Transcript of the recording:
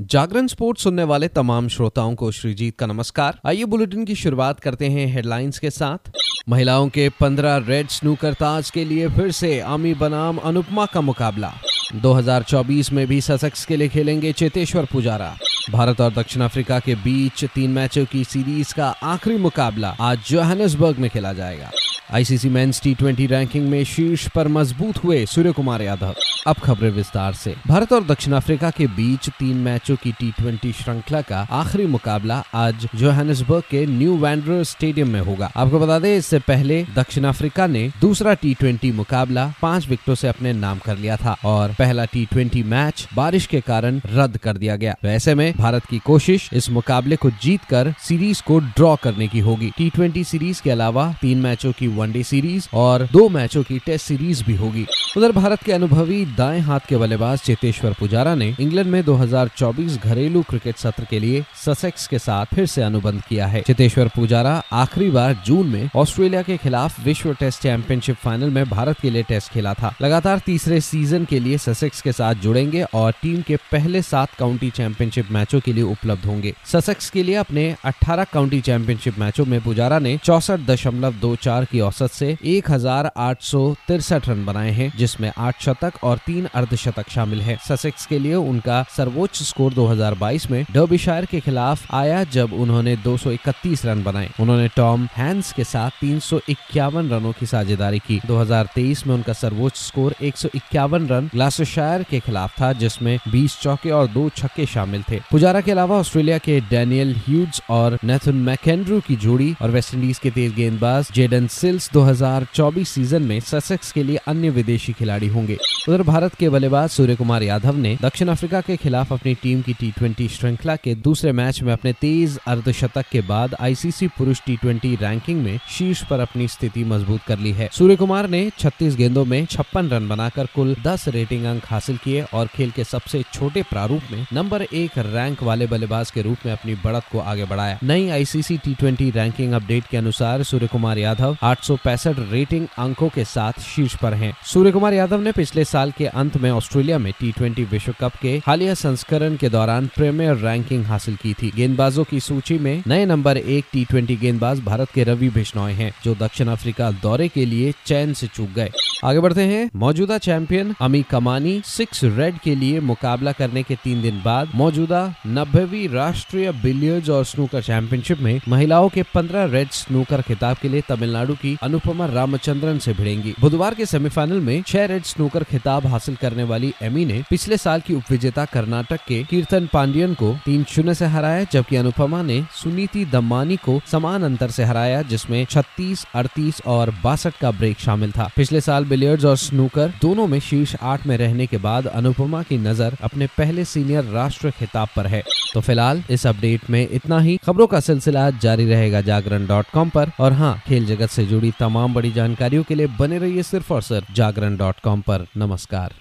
जागरण sports सुनने वाले तमाम श्रोताओं को श्रीजीत का नमस्कार। आइए बुलेटिन की शुरुआत करते हैं हेडलाइंस के साथ। महिलाओं के 15 रेड स्नूकर ताज के लिए फिर से आमी बनाम अनुपमा का मुकाबला। 2024 में भी ससेक्स के लिए खेलेंगे चेतेश्वर पुजारा। भारत और दक्षिण अफ्रीका के बीच तीन मैचों की सीरीज़ का आखिरी मुकाबला आज जोहानिसबर्ग में खेला जाएगा। ICC men's T twenty ranking में शीर्ष पर मज़बूत हुए सूर्य कुमार यादव। अब खबरें विस्तार से। भारत और दक्षिण अफ्रीका के बीच तीन मैचों की टी ट्वेंटी श्रृंखला का आखिरी मुकाबला आज जोहानिसबर्ग के न्यू वैंड्रो स्टेडियम में होगा। आपको बता दें, इससे पहले दक्षिण अफ्रीका ने दूसरा टी ट्वेंटी मुकाबला पाँच विकेटों से अपने नाम कर लिया था और पहला टी ट्वेंटी मैच बारिश के कारण रद्द कर दिया गया। वैसे में भारत की कोशिश इस मुकाबले को जीत कर सीरीज़ को ड्रॉ करने की होगी। टी ट्वेंटी सीरीज़ के अलावा तीन मैचों की वनडे सीरीज़ और दो मैचों की टेस्ट सीरीज़ भी होगी। उधर भारत के अनुभवी दाएँ हाथ के बल्लेबाज चेतेश्वर पुजारा ने इंग्लैंड में 2024 घरेलू क्रिकेट सत्र के लिए ससेक्स के साथ फिर से अनुबंध किया है। चेतेश्वर पुजारा आखिरी बार जून में ऑस्ट्रेलिया के खिलाफ विश्व टेस्ट चैंपियनशिप फाइनल में भारत के लिए टेस्ट खेला था। लगातार तीसरे सीज़न के लिए ससेक्स के साथ जुड़ेंगे और टीम के पहले सात काउंटी चैंपियनशिप मैचों के लिए उपलब्ध होंगे। ससेक्स के लिए अपने 18 काउंटी चैंपियनशिप मैचों में पुजारा ने चौसठ की औसत से एक रन बनाए हैं, जिसमें आठ शतक और तीन अर्धशतक शामिल है। ससेक्स के लिए उनका सर्वोच्च स्कोर 2022 में डर्बीशायर के खिलाफ आया जब उन्होंने 231 रन बनाए। उन्होंने टॉम हैंस के साथ तीन सौ इक्यावन रनों की साझेदारी की। 2023 में उनका सर्वोच्च स्कोर एक सौ इक्यावन रन ग्लासोशायर के खिलाफ था, जिसमें 20 चौके और दो छक्के शामिल थे। पुजारा के अलावा ऑस्ट्रेलिया के डैनियल ह्यूज और नेथन मैकेंड्रू की जोड़ी और वेस्टइंडीज के तेज गेंदबाज जेडन सिल्स 2024 सीज़न में ससेक्स के लिए अन्य विदेशी खिलाड़ी होंगे। उधर भारत के बल्लेबाज सूर्य कुमार यादव ने दक्षिण अफ्रीका के खिलाफ अपनी टीम की टी ट्वेंटी श्रृंखला के दूसरे मैच में अपने तेज अर्धशतक के बाद आईसीसी पुरुष टी ट्वेंटी रैंकिंग में शीर्ष पर अपनी स्थिति मज़बूत कर ली है। सूर्य कुमार ने 36 गेंदों में छप्पन रन बनाकर कुल 10 रेटिंग अंक हासिल किए और खेल के सबसे छोटे प्रारूप में नंबर एक रैंक वाले बल्लेबाज के रूप में अपनी बढ़त को आगे बढ़ाया। नई आईसीसी टी रैंकिंग अपडेट के अनुसार सूर्य कुमार यादव आठ रेटिंग अंकों के साथ शीर्ष पर हैं। सूर्य कुमार यादव ने पिछले साल के अंत में ऑस्ट्रेलिया में टी विश्व कप के हालिया संस्करण के दौरान प्रीमियर रैंकिंग हासिल की थी। गेंदबाजों की सूची में नए नंबर एक टी गेंदबाज भारत के रवि बिश्नोई हैं, जो दक्षिण अफ्रीका दौरे के लिए चैन से चूक गए। आगे बढ़ते हैं। मौजूदा चैंपियन अमी कमानी सिक्स रेड के लिए मुकाबला करने के तीन दिन बाद मौजूदा नब्बेवी राष्ट्रीय बिलियर्ड्स और स्नूकर चैंपियनशिप में महिलाओं के पंद्रह रेड स्नूकर खिताब के लिए तमिलनाडु की अनुपमा रामचंद्रन से भिड़ेंगी। बुधवार के सेमीफाइनल में छह रेड स्नूकर खिताब हासिल करने वाली एमी ने पिछले साल की उपविजेता कर्नाटक के कीर्तन पांडियन को तीन शून्य से हराया, जबकि अनुपमा ने सुनीति दम्मानी को समान अंतर से हराया, जिसमें छत्तीस, अड़तीस और बासठ का ब्रेक शामिल था। पिछले साल बिलियर्ड्स और स्नूकर दोनों में शीर्ष आठ में रहने के बाद अनुपमा की नज़र अपने पहले सीनियर राष्ट्र खिताब पर है। तो फ़िलहाल इस अपडेट में इतना ही। खबरों का सिलसिला जारी रहेगा जागरण डॉट कॉम और हाँ खेल जगत से जुड़ी तमाम बड़ी जानकारियों के लिए बने रहिए सिर्फ़ और सिर्फ़ जागरण डॉट कॉम पर। नमस्कार।